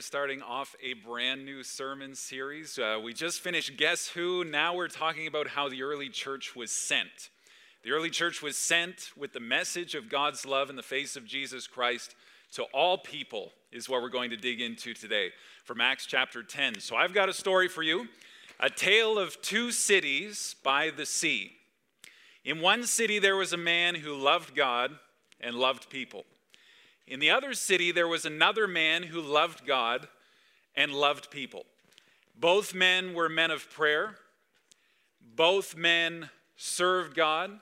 starting off a brand new sermon series. Uh, we just finished Guess Who. Now we're talking about how the early church was sent. The early church was sent with the message of God's love in the face of Jesus Christ to all people, is what we're going to dig into today from Acts chapter 10. So I've got a story for you a tale of two cities by the sea. In one city, there was a man who loved God and loved people. In the other city, there was another man who loved God and loved people. Both men were men of prayer. Both men served God.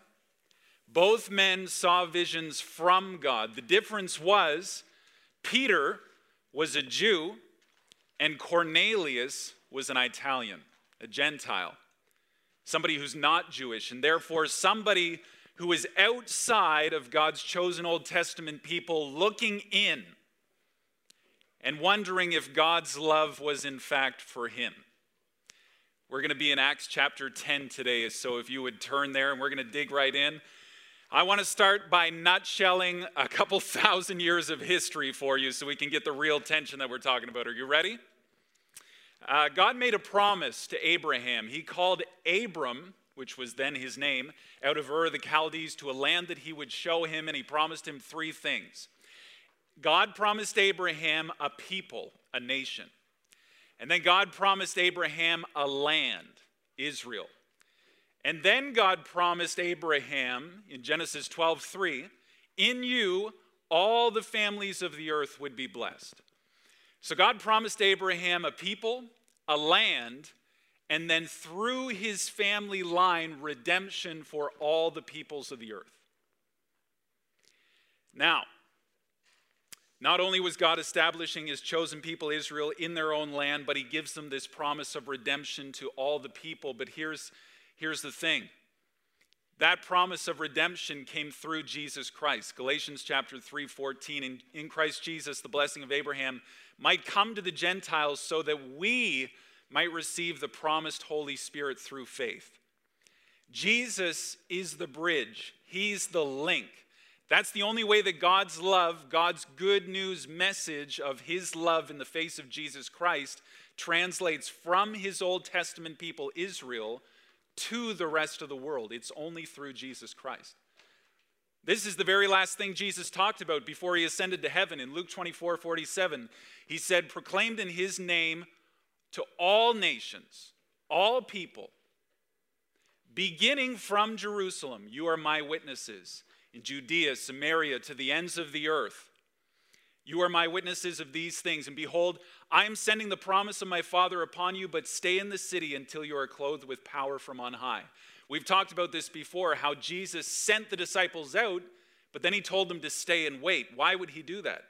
Both men saw visions from God. The difference was Peter was a Jew and Cornelius was an Italian, a Gentile, somebody who's not Jewish, and therefore somebody who is outside of God's chosen Old Testament people looking in and wondering if God's love was in fact for him. We're going to be in Acts chapter 10 today, so if you would turn there and we're going to dig right in. I want to start by nutshelling a couple thousand years of history for you so we can get the real tension that we're talking about. Are you ready? Uh, God made a promise to Abraham. He called Abram which was then his name, out of Ur the Chaldees to a land that he would show him, and he promised him three things. God promised Abraham a people, a nation. And then God promised Abraham a land, Israel. And then God promised Abraham in Genesis 12 3, in you all the families of the earth would be blessed. So God promised Abraham a people, a land, and then through his family line, redemption for all the peoples of the earth. Now, not only was God establishing his chosen people, Israel, in their own land, but he gives them this promise of redemption to all the people. But here's, here's the thing that promise of redemption came through Jesus Christ. Galatians chapter 3 14. In, in Christ Jesus, the blessing of Abraham might come to the Gentiles so that we might receive the promised Holy Spirit through faith. Jesus is the bridge, He's the link. That's the only way that God's love, God's good news message of His love in the face of Jesus Christ, translates from His Old Testament people, Israel, to the rest of the world. It's only through Jesus Christ. This is the very last thing Jesus talked about before he ascended to heaven. In Luke 24 47, he said, Proclaimed in his name to all nations, all people, beginning from Jerusalem. You are my witnesses in Judea, Samaria, to the ends of the earth. You are my witnesses of these things. And behold, I am sending the promise of my Father upon you, but stay in the city until you are clothed with power from on high. We've talked about this before how Jesus sent the disciples out, but then he told them to stay and wait. Why would he do that?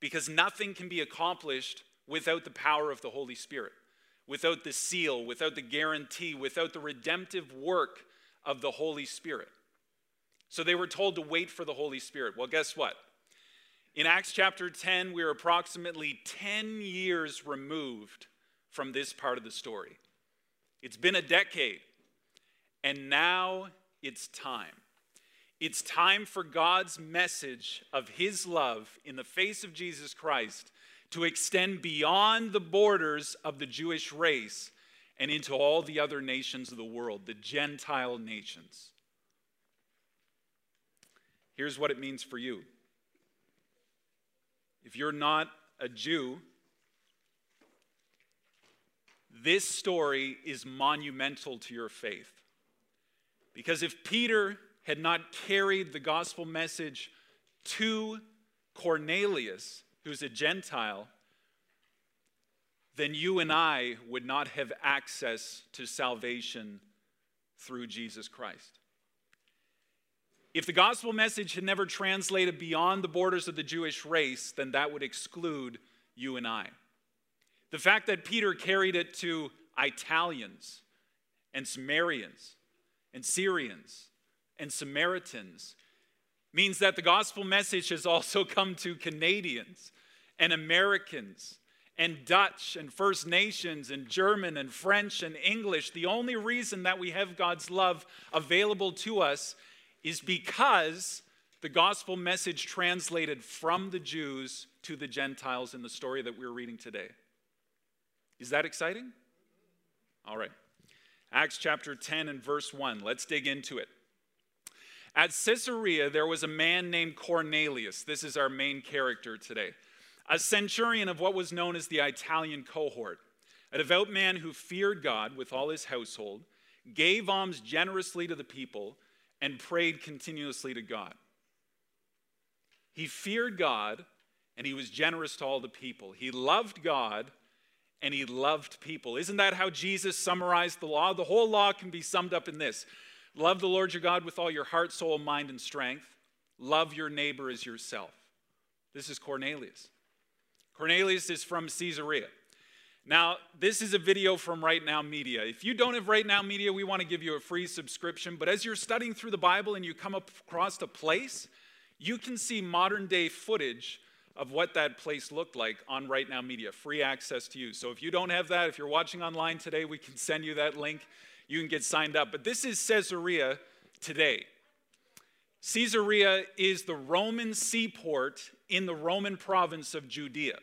Because nothing can be accomplished without the power of the Holy Spirit, without the seal, without the guarantee, without the redemptive work of the Holy Spirit. So they were told to wait for the Holy Spirit. Well, guess what? In Acts chapter 10, we're approximately 10 years removed from this part of the story. It's been a decade, and now it's time. It's time for God's message of His love in the face of Jesus Christ to extend beyond the borders of the Jewish race and into all the other nations of the world, the Gentile nations. Here's what it means for you. If you're not a Jew, this story is monumental to your faith. Because if Peter had not carried the gospel message to Cornelius, who's a Gentile, then you and I would not have access to salvation through Jesus Christ. If the gospel message had never translated beyond the borders of the Jewish race, then that would exclude you and I. The fact that Peter carried it to Italians and Sumerians and Syrians and Samaritans means that the gospel message has also come to Canadians and Americans and Dutch and First Nations and German and French and English. The only reason that we have God's love available to us is because the gospel message translated from the Jews to the Gentiles in the story that we're reading today. Is that exciting? All right. Acts chapter 10 and verse 1. Let's dig into it. At Caesarea, there was a man named Cornelius. This is our main character today. A centurion of what was known as the Italian cohort, a devout man who feared God with all his household, gave alms generously to the people, and prayed continuously to God. He feared God and he was generous to all the people. He loved God and he loved people. Isn't that how Jesus summarized the law? The whole law can be summed up in this Love the Lord your God with all your heart, soul, mind, and strength. Love your neighbor as yourself. This is Cornelius. Cornelius is from Caesarea. Now, this is a video from Right Now Media. If you don't have Right Now Media, we want to give you a free subscription. But as you're studying through the Bible and you come across a place you can see modern day footage of what that place looked like on Right Now Media, free access to you. So if you don't have that, if you're watching online today, we can send you that link. You can get signed up. But this is Caesarea today. Caesarea is the Roman seaport in the Roman province of Judea.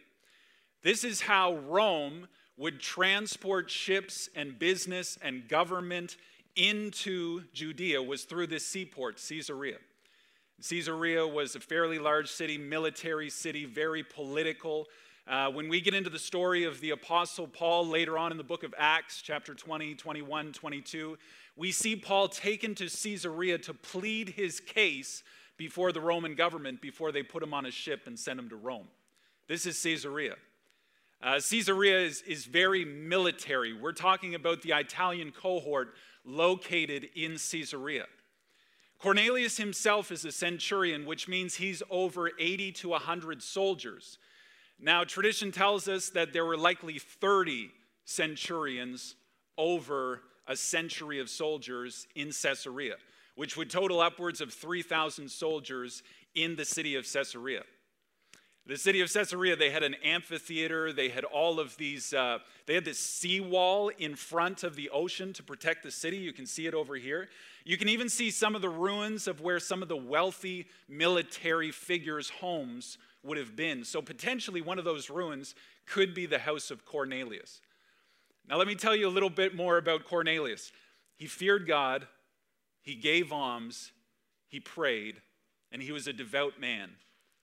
This is how Rome would transport ships and business and government into Judea was through this seaport, Caesarea. Caesarea was a fairly large city, military city, very political. Uh, when we get into the story of the Apostle Paul later on in the book of Acts, chapter 20, 21, 22, we see Paul taken to Caesarea to plead his case before the Roman government before they put him on a ship and sent him to Rome. This is Caesarea. Uh, Caesarea is, is very military. We're talking about the Italian cohort located in Caesarea. Cornelius himself is a centurion, which means he's over 80 to 100 soldiers. Now, tradition tells us that there were likely 30 centurions over a century of soldiers in Caesarea, which would total upwards of 3,000 soldiers in the city of Caesarea. The city of Caesarea, they had an amphitheater. They had all of these, uh, they had this seawall in front of the ocean to protect the city. You can see it over here. You can even see some of the ruins of where some of the wealthy military figures' homes would have been. So, potentially, one of those ruins could be the house of Cornelius. Now, let me tell you a little bit more about Cornelius. He feared God, he gave alms, he prayed, and he was a devout man.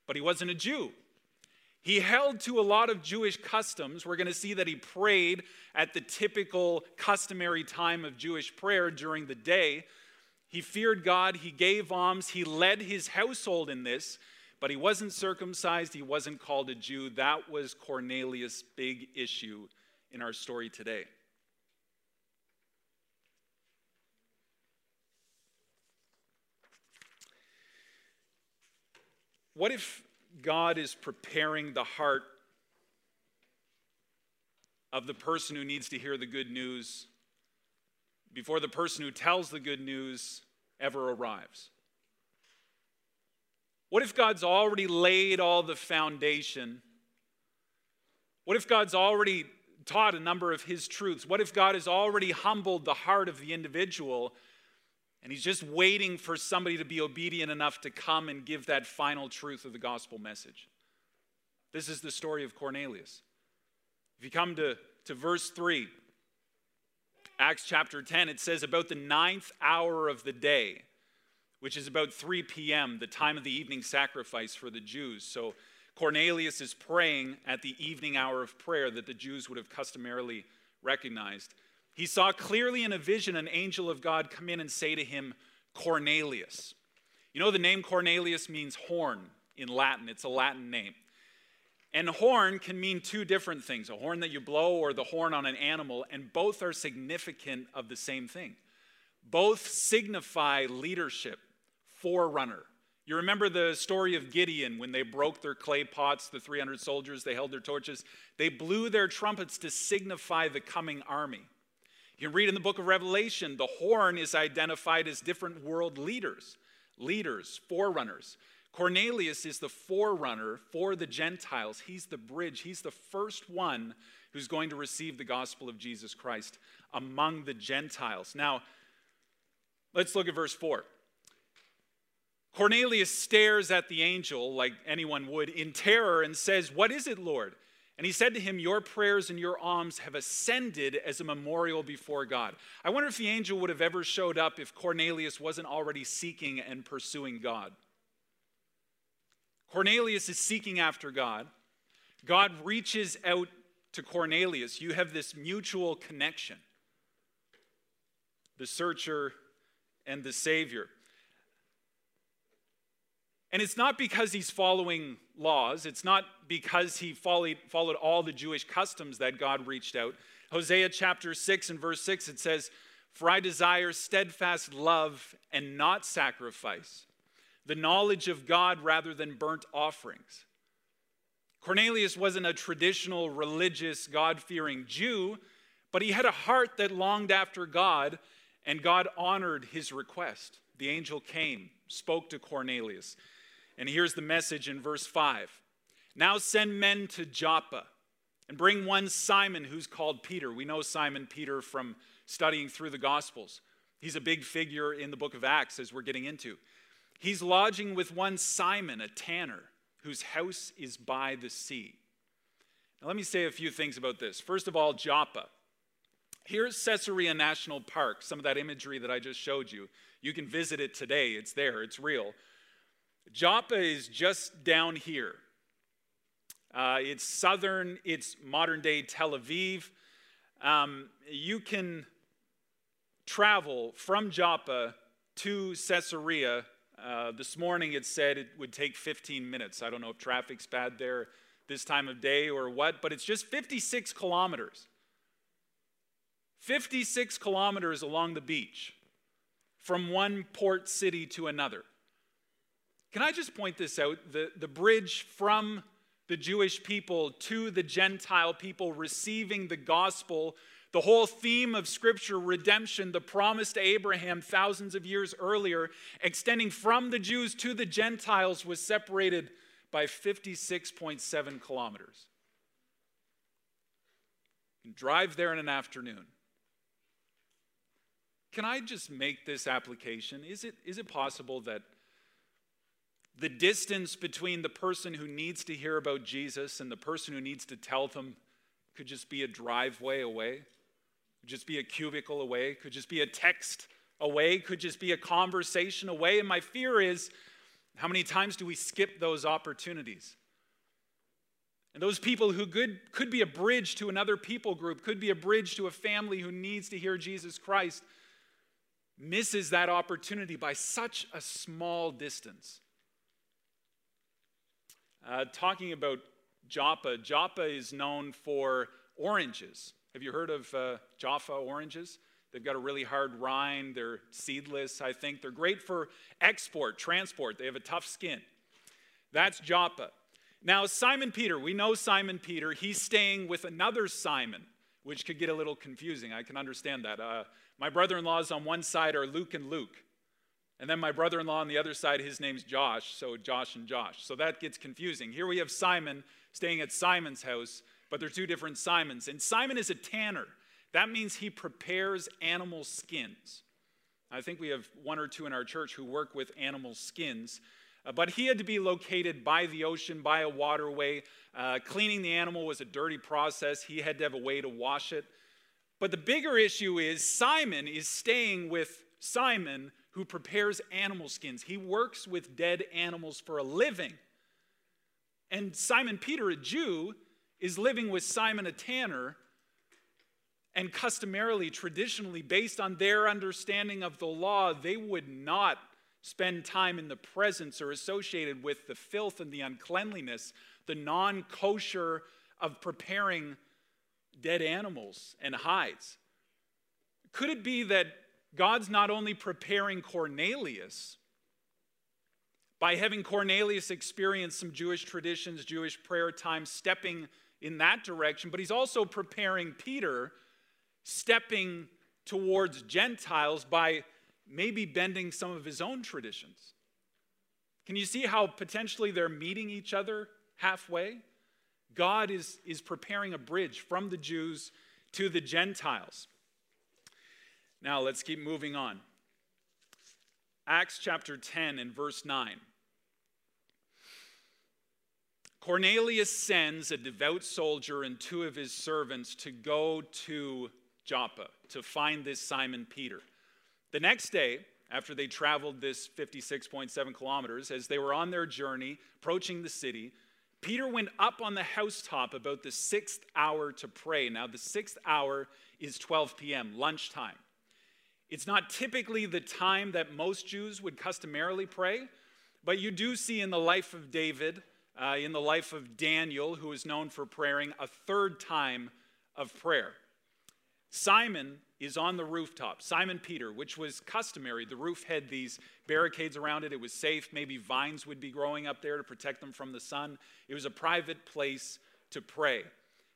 But he wasn't a Jew. He held to a lot of Jewish customs. We're going to see that he prayed at the typical customary time of Jewish prayer during the day. He feared God, he gave alms, he led his household in this, but he wasn't circumcised, he wasn't called a Jew. That was Cornelius' big issue in our story today. What if God is preparing the heart of the person who needs to hear the good news before the person who tells the good news ever arrives? What if God's already laid all the foundation? What if God's already taught a number of his truths? What if God has already humbled the heart of the individual and he's just waiting for somebody to be obedient enough to come and give that final truth of the gospel message? This is the story of Cornelius. If you come to, to verse 3, Acts chapter 10, it says, About the ninth hour of the day, which is about 3 p.m., the time of the evening sacrifice for the Jews. So Cornelius is praying at the evening hour of prayer that the Jews would have customarily recognized. He saw clearly in a vision an angel of God come in and say to him, Cornelius. You know, the name Cornelius means horn in Latin, it's a Latin name. And horn can mean two different things a horn that you blow or the horn on an animal, and both are significant of the same thing. Both signify leadership, forerunner. You remember the story of Gideon when they broke their clay pots, the 300 soldiers, they held their torches. They blew their trumpets to signify the coming army. You can read in the book of Revelation, the horn is identified as different world leaders, leaders, forerunners. Cornelius is the forerunner for the Gentiles. He's the bridge. He's the first one who's going to receive the gospel of Jesus Christ among the Gentiles. Now, let's look at verse 4. Cornelius stares at the angel like anyone would in terror and says, What is it, Lord? And he said to him, Your prayers and your alms have ascended as a memorial before God. I wonder if the angel would have ever showed up if Cornelius wasn't already seeking and pursuing God. Cornelius is seeking after God. God reaches out to Cornelius. You have this mutual connection the searcher and the Savior. And it's not because he's following laws, it's not because he followed, followed all the Jewish customs that God reached out. Hosea chapter 6 and verse 6, it says, For I desire steadfast love and not sacrifice, the knowledge of God rather than burnt offerings. Cornelius wasn't a traditional religious, God fearing Jew, but he had a heart that longed after God, and God honored his request. The angel came, spoke to Cornelius. And here's the message in verse 5 Now send men to Joppa and bring one Simon who's called Peter. We know Simon Peter from studying through the Gospels. He's a big figure in the book of Acts as we're getting into. He's lodging with one Simon, a tanner, whose house is by the sea. Now, let me say a few things about this. First of all, Joppa. Here's Caesarea National Park, some of that imagery that I just showed you. You can visit it today, it's there, it's real. Joppa is just down here. Uh, it's southern, it's modern day Tel Aviv. Um, you can travel from Joppa to Caesarea. Uh, this morning it said it would take 15 minutes. I don't know if traffic's bad there this time of day or what, but it's just 56 kilometers. 56 kilometers along the beach from one port city to another. Can I just point this out? The, the bridge from the Jewish people to the Gentile people receiving the gospel, the whole theme of Scripture, redemption, the promise to Abraham thousands of years earlier, extending from the Jews to the Gentiles, was separated by 56.7 kilometers. You can drive there in an afternoon. Can I just make this application? Is it, is it possible that the distance between the person who needs to hear about Jesus and the person who needs to tell them could just be a driveway away, could just be a cubicle away, could just be a text away, could just be a conversation away. And my fear is how many times do we skip those opportunities? And those people who could, could be a bridge to another people group, could be a bridge to a family who needs to hear Jesus Christ, misses that opportunity by such a small distance. Uh, talking about Joppa, Joppa is known for oranges. Have you heard of uh, Jaffa oranges? They've got a really hard rind. They're seedless, I think. They're great for export, transport. They have a tough skin. That's Joppa. Now, Simon Peter, we know Simon Peter. He's staying with another Simon, which could get a little confusing. I can understand that. Uh, my brother in laws on one side are Luke and Luke. And then my brother in law on the other side, his name's Josh, so Josh and Josh. So that gets confusing. Here we have Simon staying at Simon's house, but they're two different Simons. And Simon is a tanner. That means he prepares animal skins. I think we have one or two in our church who work with animal skins. Uh, but he had to be located by the ocean, by a waterway. Uh, cleaning the animal was a dirty process. He had to have a way to wash it. But the bigger issue is Simon is staying with Simon who prepares animal skins. He works with dead animals for a living. And Simon Peter, a Jew, is living with Simon, a tanner, and customarily, traditionally, based on their understanding of the law, they would not spend time in the presence or associated with the filth and the uncleanliness, the non kosher of preparing dead animals and hides. Could it be that God's not only preparing Cornelius by having Cornelius experience some Jewish traditions, Jewish prayer time, stepping in that direction, but he's also preparing Peter, stepping towards Gentiles by maybe bending some of his own traditions. Can you see how potentially they're meeting each other halfway? God is, is preparing a bridge from the Jews to the Gentiles. Now, let's keep moving on. Acts chapter 10 and verse 9. Cornelius sends a devout soldier and two of his servants to go to Joppa to find this Simon Peter. The next day, after they traveled this 56.7 kilometers, as they were on their journey approaching the city, Peter went up on the housetop about the sixth hour to pray. Now, the sixth hour is 12 p.m., lunchtime. It's not typically the time that most Jews would customarily pray, but you do see in the life of David, uh, in the life of Daniel, who is known for praying a third time of prayer. Simon is on the rooftop, Simon Peter, which was customary. The roof had these barricades around it. It was safe. Maybe vines would be growing up there to protect them from the sun. It was a private place to pray.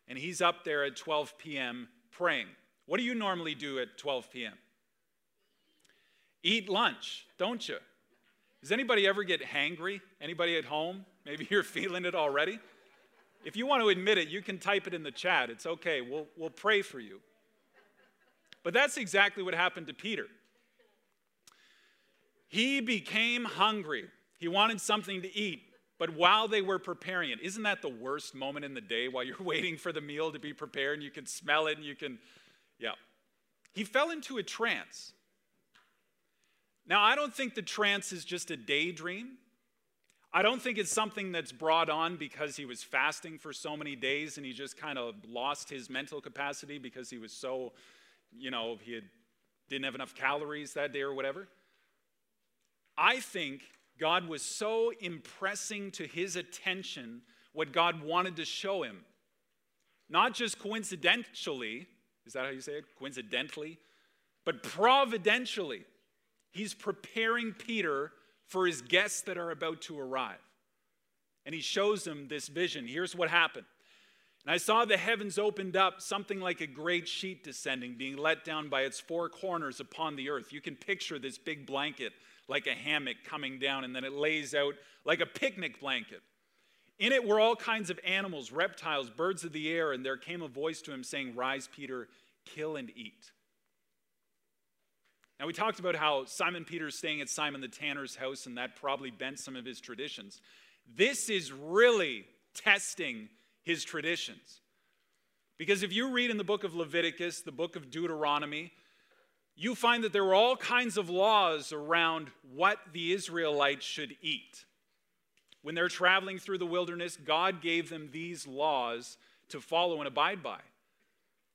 And he's up there at 12 p.m. praying. What do you normally do at 12 p.m.? Eat lunch, don't you? Does anybody ever get hangry? Anybody at home? Maybe you're feeling it already. If you want to admit it, you can type it in the chat. It's okay. We'll, we'll pray for you. But that's exactly what happened to Peter. He became hungry. He wanted something to eat. But while they were preparing it, isn't that the worst moment in the day while you're waiting for the meal to be prepared and you can smell it and you can, yeah. He fell into a trance. Now, I don't think the trance is just a daydream. I don't think it's something that's brought on because he was fasting for so many days and he just kind of lost his mental capacity because he was so you know, he had, didn't have enough calories that day or whatever. I think God was so impressing to his attention what God wanted to show him. Not just coincidentally, is that how you say it? Coincidentally, but providentially. He's preparing Peter for his guests that are about to arrive. And he shows him this vision. Here's what happened and I saw the heavens opened up, something like a great sheet descending, being let down by its four corners upon the earth. You can picture this big blanket like a hammock coming down, and then it lays out like a picnic blanket. In it were all kinds of animals, reptiles, birds of the air, and there came a voice to him saying, Rise, Peter, kill and eat. Now, we talked about how Simon Peter is staying at Simon the tanner's house, and that probably bent some of his traditions. This is really testing his traditions. Because if you read in the book of Leviticus, the book of Deuteronomy, you find that there were all kinds of laws around what the Israelites should eat. When they're traveling through the wilderness, God gave them these laws to follow and abide by.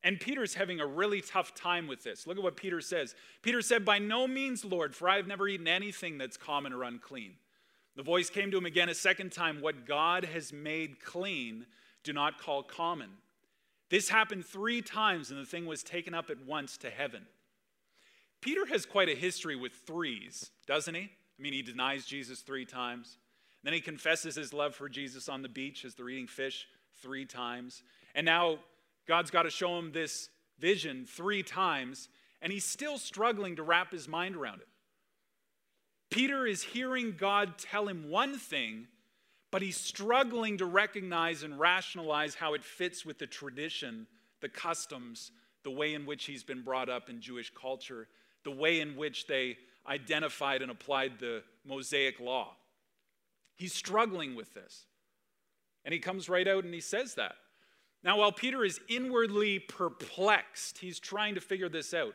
And Peter's having a really tough time with this. Look at what Peter says. Peter said, By no means, Lord, for I have never eaten anything that's common or unclean. The voice came to him again a second time What God has made clean, do not call common. This happened three times, and the thing was taken up at once to heaven. Peter has quite a history with threes, doesn't he? I mean, he denies Jesus three times. Then he confesses his love for Jesus on the beach as they're eating fish three times. And now God's got to show him this vision three times, and he's still struggling to wrap his mind around it. Peter is hearing God tell him one thing, but he's struggling to recognize and rationalize how it fits with the tradition, the customs, the way in which he's been brought up in Jewish culture, the way in which they identified and applied the Mosaic law. He's struggling with this. And he comes right out and he says that. Now, while Peter is inwardly perplexed, he's trying to figure this out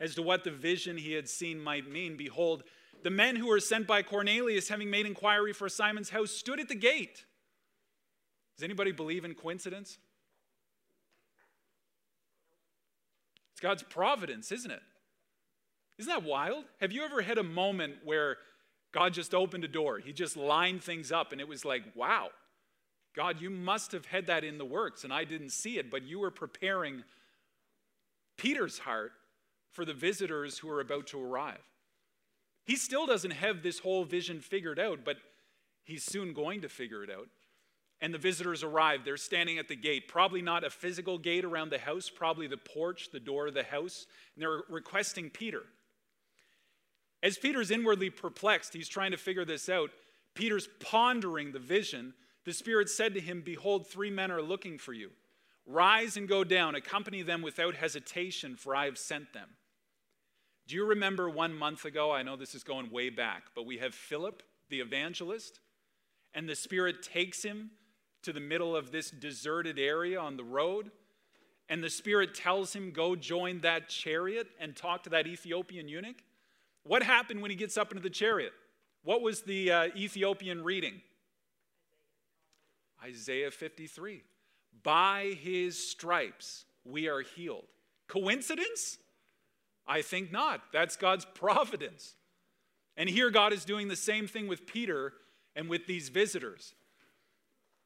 as to what the vision he had seen might mean. Behold, the men who were sent by Cornelius, having made inquiry for Simon's house, stood at the gate. Does anybody believe in coincidence? It's God's providence, isn't it? Isn't that wild? Have you ever had a moment where God just opened a door? He just lined things up, and it was like, wow, God, you must have had that in the works, and I didn't see it, but you were preparing Peter's heart for the visitors who are about to arrive. He still doesn't have this whole vision figured out, but he's soon going to figure it out. And the visitors arrive. They're standing at the gate, probably not a physical gate around the house, probably the porch, the door of the house, and they're requesting Peter. As Peter's inwardly perplexed, he's trying to figure this out. Peter's pondering the vision. The Spirit said to him, Behold, three men are looking for you. Rise and go down, accompany them without hesitation, for I have sent them. Do you remember one month ago? I know this is going way back, but we have Philip, the evangelist, and the Spirit takes him to the middle of this deserted area on the road. And the Spirit tells him, Go join that chariot and talk to that Ethiopian eunuch. What happened when he gets up into the chariot? What was the uh, Ethiopian reading? Isaiah 53. By his stripes we are healed. Coincidence? I think not. That's God's providence. And here God is doing the same thing with Peter and with these visitors.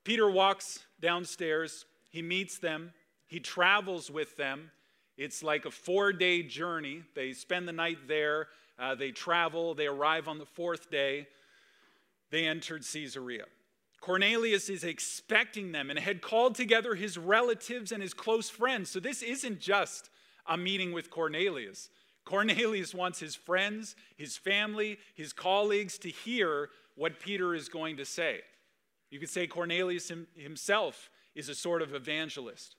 Peter walks downstairs, he meets them, he travels with them. It's like a four day journey. They spend the night there, uh, they travel, they arrive on the fourth day. They entered Caesarea. Cornelius is expecting them and had called together his relatives and his close friends. So this isn't just a meeting with Cornelius. Cornelius wants his friends, his family, his colleagues to hear what Peter is going to say. You could say Cornelius himself is a sort of evangelist.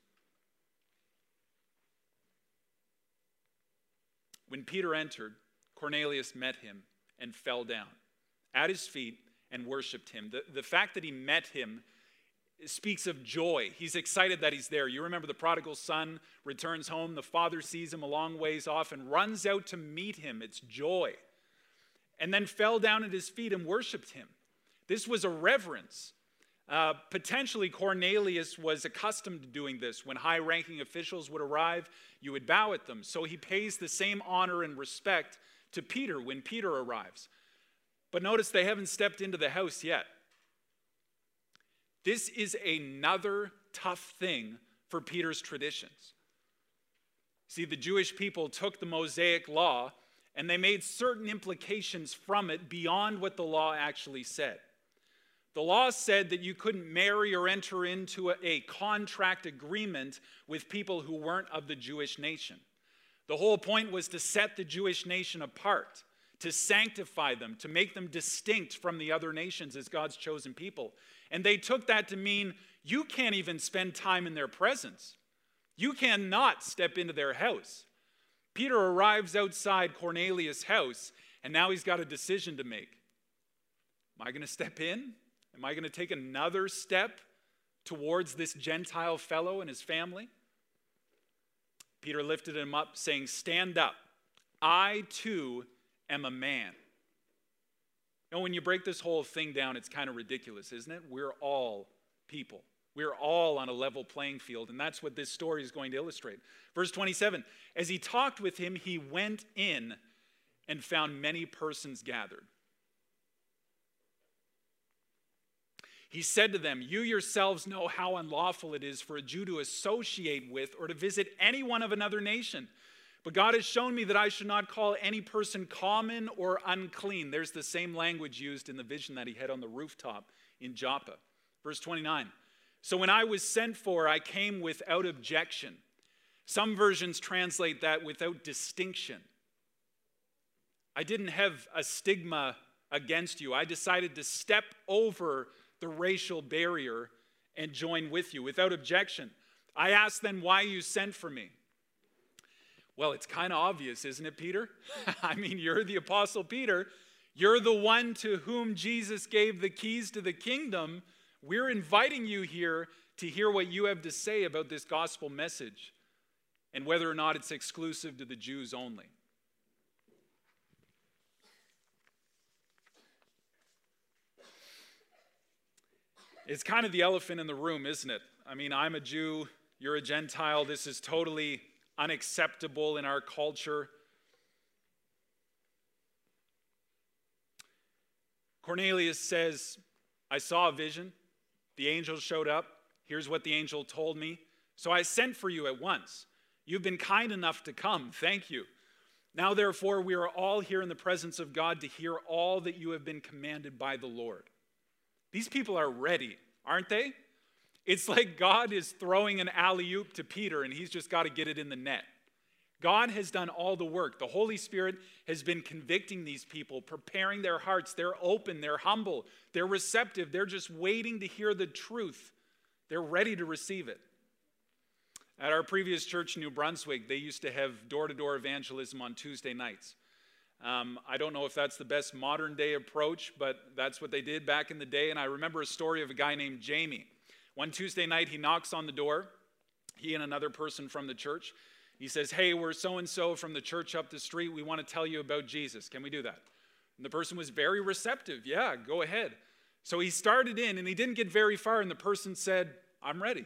When Peter entered, Cornelius met him and fell down at his feet and worshiped him. The, the fact that he met him speaks of joy. He's excited that he's there. You remember the prodigal son returns home, the father sees him a long ways off and runs out to meet him. It's joy. And then fell down at his feet and worshiped him. This was a reverence. Uh, potentially, Cornelius was accustomed to doing this. When high ranking officials would arrive, you would bow at them. So he pays the same honor and respect to Peter when Peter arrives. But notice they haven't stepped into the house yet. This is another tough thing for Peter's traditions. See, the Jewish people took the Mosaic law and they made certain implications from it beyond what the law actually said. The law said that you couldn't marry or enter into a, a, contract agreement with people who weren't of the Jewish nation. The whole point was to set the Jewish nation apart to sanctify them, to make them distinct from the other nations as God's chosen people. And they took that to mean you can't even spend time in their presence. You cannot step into their house. Peter arrives outside Cornelius' house, and now he's got a decision to make. Am I going to step in? Am I going to take another step towards this Gentile fellow and his family? Peter lifted him up, saying, Stand up. I too am a man. Now, when you break this whole thing down, it's kind of ridiculous, isn't it? We're all people. We're all on a level playing field, and that's what this story is going to illustrate. Verse 27 As he talked with him, he went in and found many persons gathered. He said to them, You yourselves know how unlawful it is for a Jew to associate with or to visit anyone of another nation. But God has shown me that I should not call any person common or unclean. There's the same language used in the vision that he had on the rooftop in Joppa. Verse 29. So when I was sent for, I came without objection. Some versions translate that without distinction. I didn't have a stigma against you. I decided to step over the racial barrier and join with you without objection. I asked then why you sent for me. Well, it's kind of obvious, isn't it, Peter? I mean, you're the Apostle Peter. You're the one to whom Jesus gave the keys to the kingdom. We're inviting you here to hear what you have to say about this gospel message and whether or not it's exclusive to the Jews only. It's kind of the elephant in the room, isn't it? I mean, I'm a Jew, you're a Gentile. This is totally unacceptable in our culture. Cornelius says, I saw a vision. The angel showed up. Here's what the angel told me. So I sent for you at once. You've been kind enough to come. Thank you. Now, therefore, we are all here in the presence of God to hear all that you have been commanded by the Lord. These people are ready, aren't they? It's like God is throwing an alley oop to Peter and he's just got to get it in the net. God has done all the work. The Holy Spirit has been convicting these people, preparing their hearts. They're open, they're humble, they're receptive, they're just waiting to hear the truth. They're ready to receive it. At our previous church in New Brunswick, they used to have door to door evangelism on Tuesday nights. Um, I don't know if that's the best modern day approach, but that's what they did back in the day. And I remember a story of a guy named Jamie. One Tuesday night, he knocks on the door, he and another person from the church. He says, Hey, we're so and so from the church up the street. We want to tell you about Jesus. Can we do that? And the person was very receptive. Yeah, go ahead. So he started in and he didn't get very far, and the person said, I'm ready.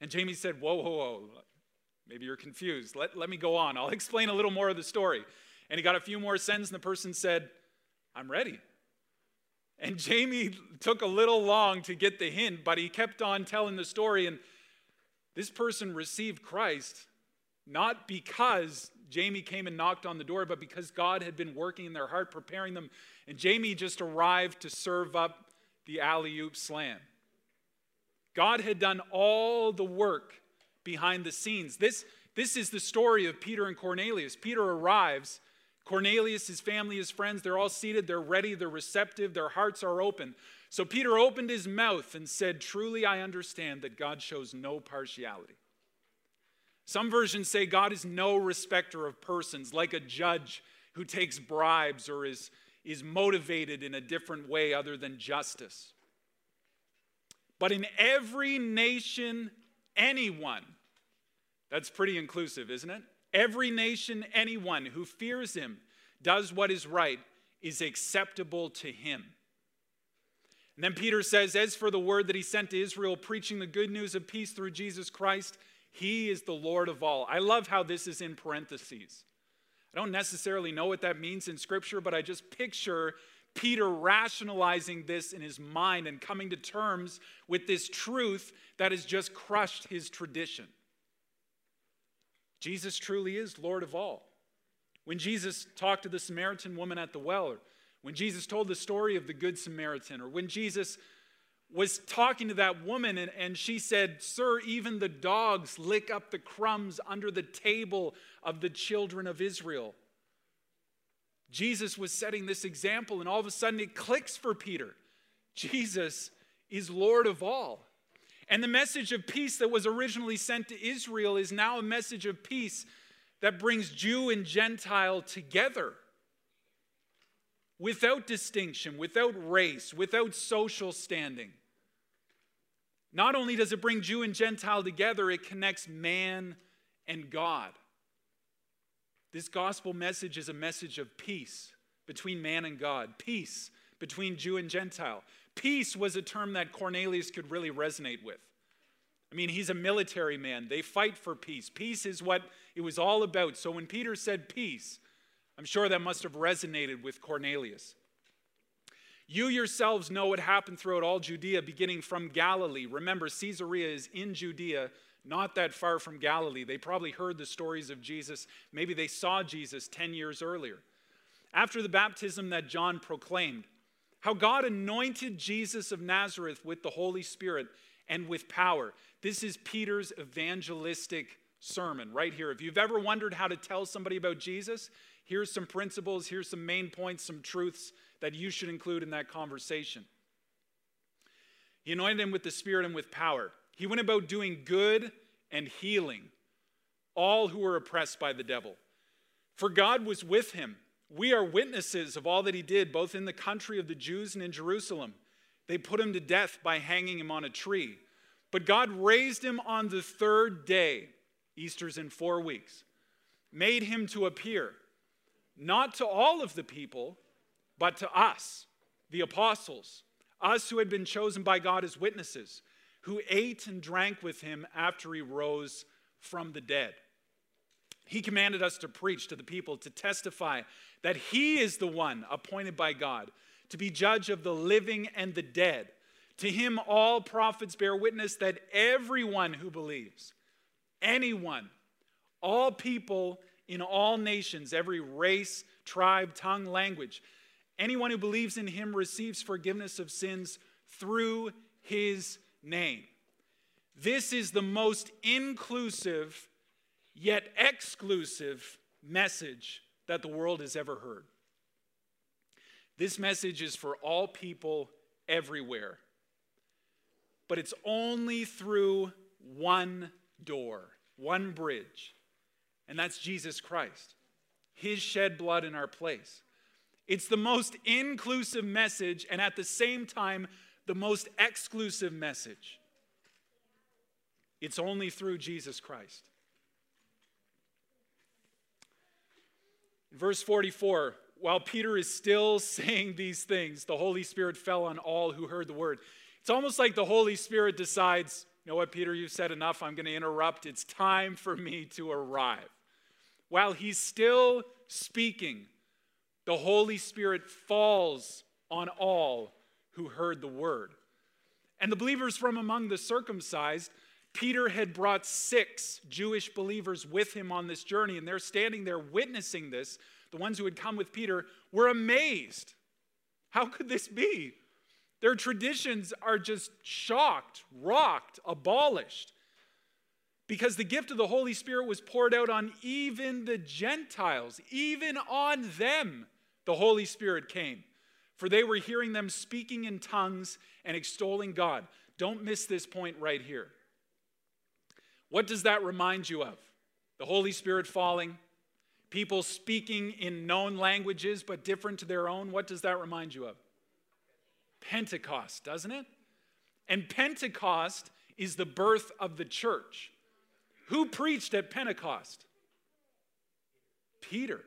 And Jamie said, Whoa, whoa, whoa. Maybe you're confused. Let, let me go on. I'll explain a little more of the story. And he got a few more sentences, and the person said, I'm ready. And Jamie took a little long to get the hint, but he kept on telling the story. And this person received Christ not because Jamie came and knocked on the door, but because God had been working in their heart, preparing them. And Jamie just arrived to serve up the alley oop slam. God had done all the work behind the scenes. This, this is the story of Peter and Cornelius. Peter arrives. Cornelius, his family, his friends, they're all seated, they're ready, they're receptive, their hearts are open. So Peter opened his mouth and said, Truly I understand that God shows no partiality. Some versions say God is no respecter of persons, like a judge who takes bribes or is, is motivated in a different way other than justice. But in every nation, anyone, that's pretty inclusive, isn't it? Every nation, anyone who fears him, does what is right, is acceptable to him. And then Peter says, As for the word that he sent to Israel, preaching the good news of peace through Jesus Christ, he is the Lord of all. I love how this is in parentheses. I don't necessarily know what that means in Scripture, but I just picture Peter rationalizing this in his mind and coming to terms with this truth that has just crushed his tradition. Jesus truly is Lord of all. When Jesus talked to the Samaritan woman at the well, or when Jesus told the story of the Good Samaritan, or when Jesus was talking to that woman and, and she said, Sir, even the dogs lick up the crumbs under the table of the children of Israel. Jesus was setting this example, and all of a sudden it clicks for Peter. Jesus is Lord of all. And the message of peace that was originally sent to Israel is now a message of peace that brings Jew and Gentile together without distinction, without race, without social standing. Not only does it bring Jew and Gentile together, it connects man and God. This gospel message is a message of peace between man and God, peace between Jew and Gentile. Peace was a term that Cornelius could really resonate with. I mean, he's a military man. They fight for peace. Peace is what it was all about. So when Peter said peace, I'm sure that must have resonated with Cornelius. You yourselves know what happened throughout all Judea, beginning from Galilee. Remember, Caesarea is in Judea, not that far from Galilee. They probably heard the stories of Jesus. Maybe they saw Jesus 10 years earlier. After the baptism that John proclaimed, how God anointed Jesus of Nazareth with the Holy Spirit and with power. This is Peter's evangelistic sermon right here. If you've ever wondered how to tell somebody about Jesus, here's some principles, here's some main points, some truths that you should include in that conversation. He anointed him with the Spirit and with power. He went about doing good and healing all who were oppressed by the devil. For God was with him. We are witnesses of all that he did, both in the country of the Jews and in Jerusalem. They put him to death by hanging him on a tree. But God raised him on the third day, Easter's in four weeks, made him to appear, not to all of the people, but to us, the apostles, us who had been chosen by God as witnesses who ate and drank with him after he rose from the dead. He commanded us to preach to the people, to testify that he is the one appointed by God to be judge of the living and the dead. To him, all prophets bear witness that everyone who believes, anyone, all people in all nations, every race, tribe, tongue, language, anyone who believes in him receives forgiveness of sins through his name. This is the most inclusive yet exclusive message that the world has ever heard. This message is for all people everywhere. But it's only through one door, one bridge, and that's Jesus Christ, His shed blood in our place. It's the most inclusive message, and at the same time, the most exclusive message. It's only through Jesus Christ. Verse 44 while Peter is still saying these things, the Holy Spirit fell on all who heard the word. It's almost like the Holy Spirit decides, you know what, Peter, you've said enough. I'm going to interrupt. It's time for me to arrive. While he's still speaking, the Holy Spirit falls on all who heard the word. And the believers from among the circumcised, Peter had brought six Jewish believers with him on this journey, and they're standing there witnessing this the ones who had come with Peter, were amazed. How could this be? Their traditions are just shocked, rocked, abolished. Because the gift of the Holy Spirit was poured out on even the Gentiles, even on them, the Holy Spirit came. For they were hearing them speaking in tongues and extolling God. Don't miss this point right here. What does that remind you of? The Holy Spirit falling, People speaking in known languages but different to their own. What does that remind you of? Pentecost, doesn't it? And Pentecost is the birth of the church. Who preached at Pentecost? Peter.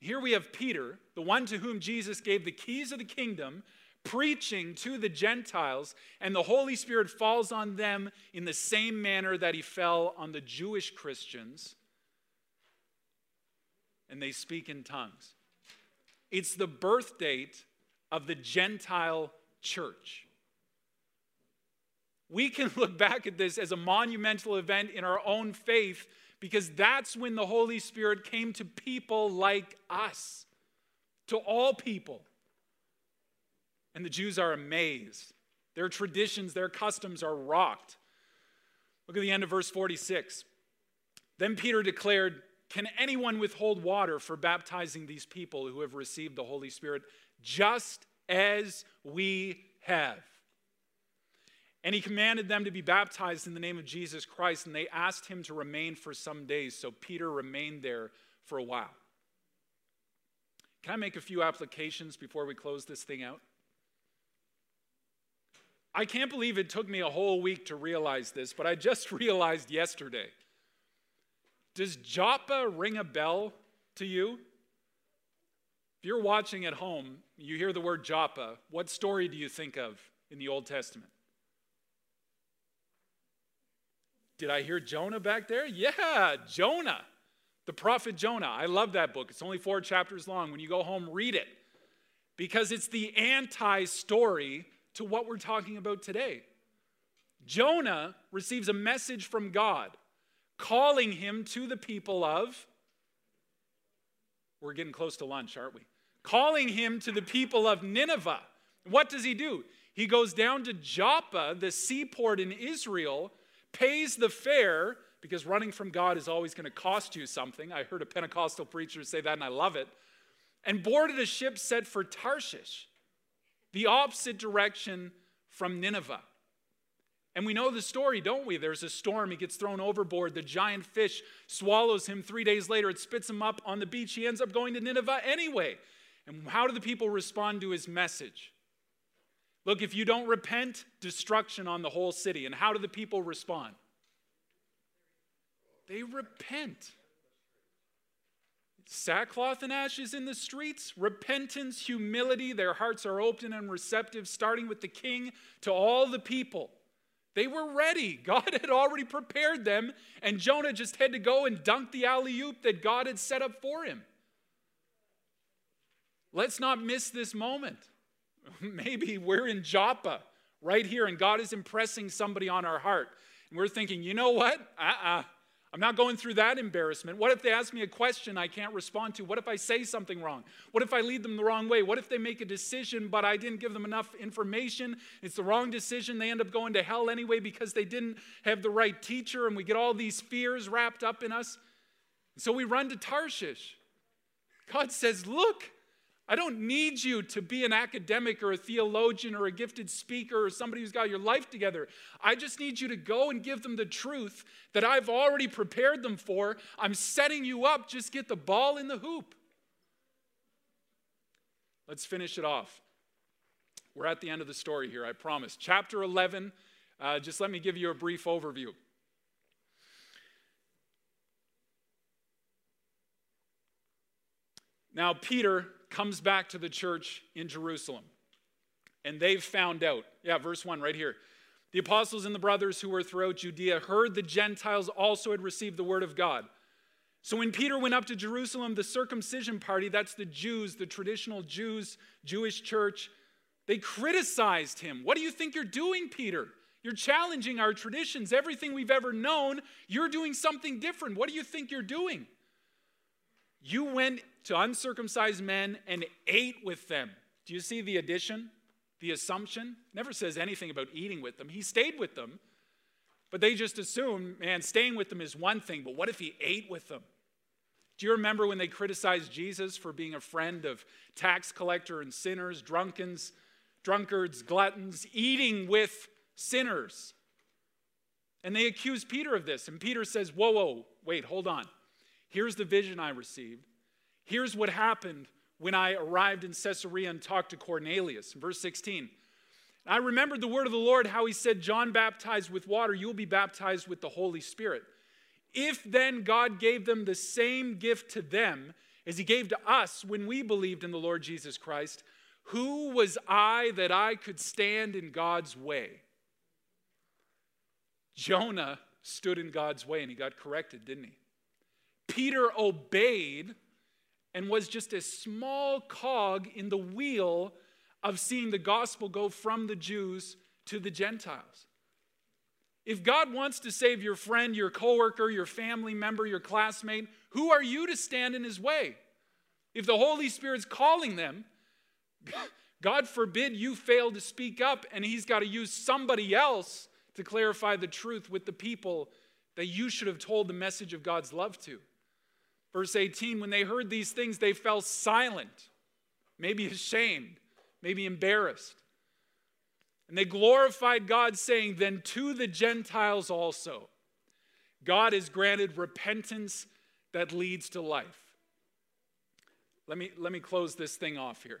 Here we have Peter, the one to whom Jesus gave the keys of the kingdom, preaching to the Gentiles, and the Holy Spirit falls on them in the same manner that he fell on the Jewish Christians and they speak in tongues. It's the birth date of the Gentile church. We can look back at this as a monumental event in our own faith because that's when the Holy Spirit came to people like us, to all people. And the Jews are amazed. Their traditions, their customs are rocked. Look at the end of verse 46. Then Peter declared, can anyone withhold water for baptizing these people who have received the Holy Spirit just as we have? And he commanded them to be baptized in the name of Jesus Christ, and they asked him to remain for some days. So Peter remained there for a while. Can I make a few applications before we close this thing out? I can't believe it took me a whole week to realize this, but I just realized yesterday. Does Joppa ring a bell to you? If you're watching at home, you hear the word Joppa, what story do you think of in the Old Testament? Did I hear Jonah back there? Yeah, Jonah, the prophet Jonah. I love that book. It's only four chapters long. When you go home, read it because it's the anti story to what we're talking about today. Jonah receives a message from God calling him to the people of, we're getting close to lunch, aren't we? Calling him to the people of Nineveh. What does he do? He goes down to Joppa, the seaport in Israel, pays the fare, because running from God is always going to cost you something. I heard a Pentecostal preacher say that, and I love it. And boarded a ship set for Tarshish, the opposite direction from Nineveh. And we know the story, don't we? There's a storm, he gets thrown overboard, the giant fish swallows him. Three days later, it spits him up on the beach. He ends up going to Nineveh anyway. And how do the people respond to his message? Look, if you don't repent, destruction on the whole city. And how do the people respond? They repent. Sackcloth and ashes in the streets, repentance, humility, their hearts are open and receptive, starting with the king to all the people. They were ready. God had already prepared them, and Jonah just had to go and dunk the alley oop that God had set up for him. Let's not miss this moment. Maybe we're in Joppa right here, and God is impressing somebody on our heart. And we're thinking, you know what? Uh uh-uh. uh I'm not going through that embarrassment. What if they ask me a question I can't respond to? What if I say something wrong? What if I lead them the wrong way? What if they make a decision, but I didn't give them enough information? It's the wrong decision. They end up going to hell anyway because they didn't have the right teacher, and we get all these fears wrapped up in us. So we run to Tarshish. God says, Look, I don't need you to be an academic or a theologian or a gifted speaker or somebody who's got your life together. I just need you to go and give them the truth that I've already prepared them for. I'm setting you up. Just get the ball in the hoop. Let's finish it off. We're at the end of the story here, I promise. Chapter 11, uh, just let me give you a brief overview. Now, Peter comes back to the church in Jerusalem, and they've found out. Yeah, verse 1 right here. The apostles and the brothers who were throughout Judea heard the Gentiles also had received the word of God. So when Peter went up to Jerusalem, the circumcision party, that's the Jews, the traditional Jews, Jewish church, they criticized him. What do you think you're doing, Peter? You're challenging our traditions, everything we've ever known. You're doing something different. What do you think you're doing? You went to uncircumcised men and ate with them. Do you see the addition, the assumption? Never says anything about eating with them. He stayed with them, but they just assume, man, staying with them is one thing, but what if he ate with them? Do you remember when they criticized Jesus for being a friend of tax collector and sinners, drunkens, drunkards, gluttons, eating with sinners? And they accused Peter of this. And Peter says, Whoa, whoa, wait, hold on. Here's the vision I received. Here's what happened when I arrived in Caesarea and talked to Cornelius. Verse 16, I remembered the word of the Lord, how he said, John baptized with water, you will be baptized with the Holy Spirit. If then God gave them the same gift to them as he gave to us when we believed in the Lord Jesus Christ, who was I that I could stand in God's way? Jonah stood in God's way and he got corrected, didn't he? Peter obeyed and was just a small cog in the wheel of seeing the gospel go from the Jews to the Gentiles. If God wants to save your friend, your coworker, your family member, your classmate, who are you to stand in his way? If the Holy Spirit's calling them, God forbid you fail to speak up and he's got to use somebody else to clarify the truth with the people that you should have told the message of God's love to. Verse 18 When they heard these things, they fell silent, maybe ashamed, maybe embarrassed. And they glorified God, saying, Then to the Gentiles also, God has granted repentance that leads to life. Let me, let me close this thing off here.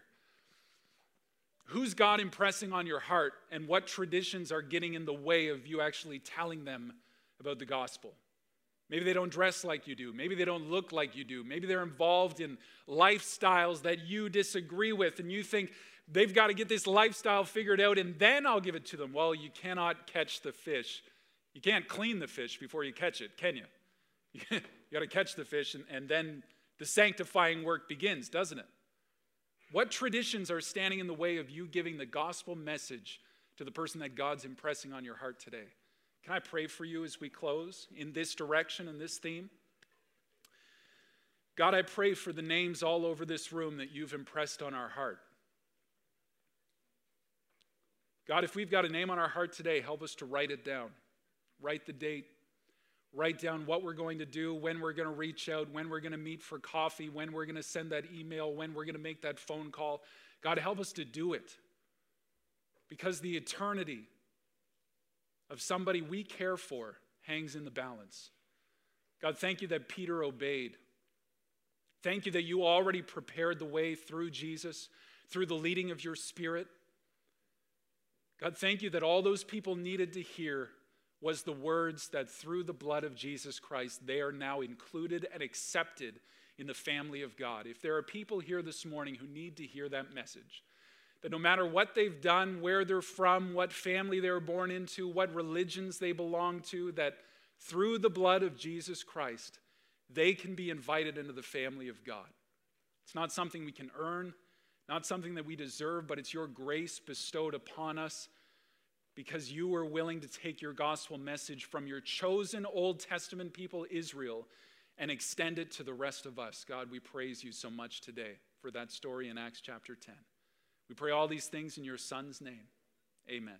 Who's God impressing on your heart, and what traditions are getting in the way of you actually telling them about the gospel? Maybe they don't dress like you do. Maybe they don't look like you do. Maybe they're involved in lifestyles that you disagree with, and you think they've got to get this lifestyle figured out, and then I'll give it to them. Well, you cannot catch the fish. You can't clean the fish before you catch it, can you? you got to catch the fish, and, and then the sanctifying work begins, doesn't it? What traditions are standing in the way of you giving the gospel message to the person that God's impressing on your heart today? Can I pray for you as we close in this direction and this theme? God, I pray for the names all over this room that you've impressed on our heart. God, if we've got a name on our heart today, help us to write it down. Write the date. Write down what we're going to do, when we're going to reach out, when we're going to meet for coffee, when we're going to send that email, when we're going to make that phone call. God, help us to do it. Because the eternity of somebody we care for hangs in the balance. God, thank you that Peter obeyed. Thank you that you already prepared the way through Jesus, through the leading of your Spirit. God, thank you that all those people needed to hear was the words that through the blood of Jesus Christ, they are now included and accepted in the family of God. If there are people here this morning who need to hear that message, that no matter what they've done, where they're from, what family they were born into, what religions they belong to, that through the blood of Jesus Christ, they can be invited into the family of God. It's not something we can earn, not something that we deserve, but it's your grace bestowed upon us because you were willing to take your gospel message from your chosen Old Testament people, Israel, and extend it to the rest of us. God, we praise you so much today for that story in Acts chapter 10. We pray all these things in your Son's name. Amen.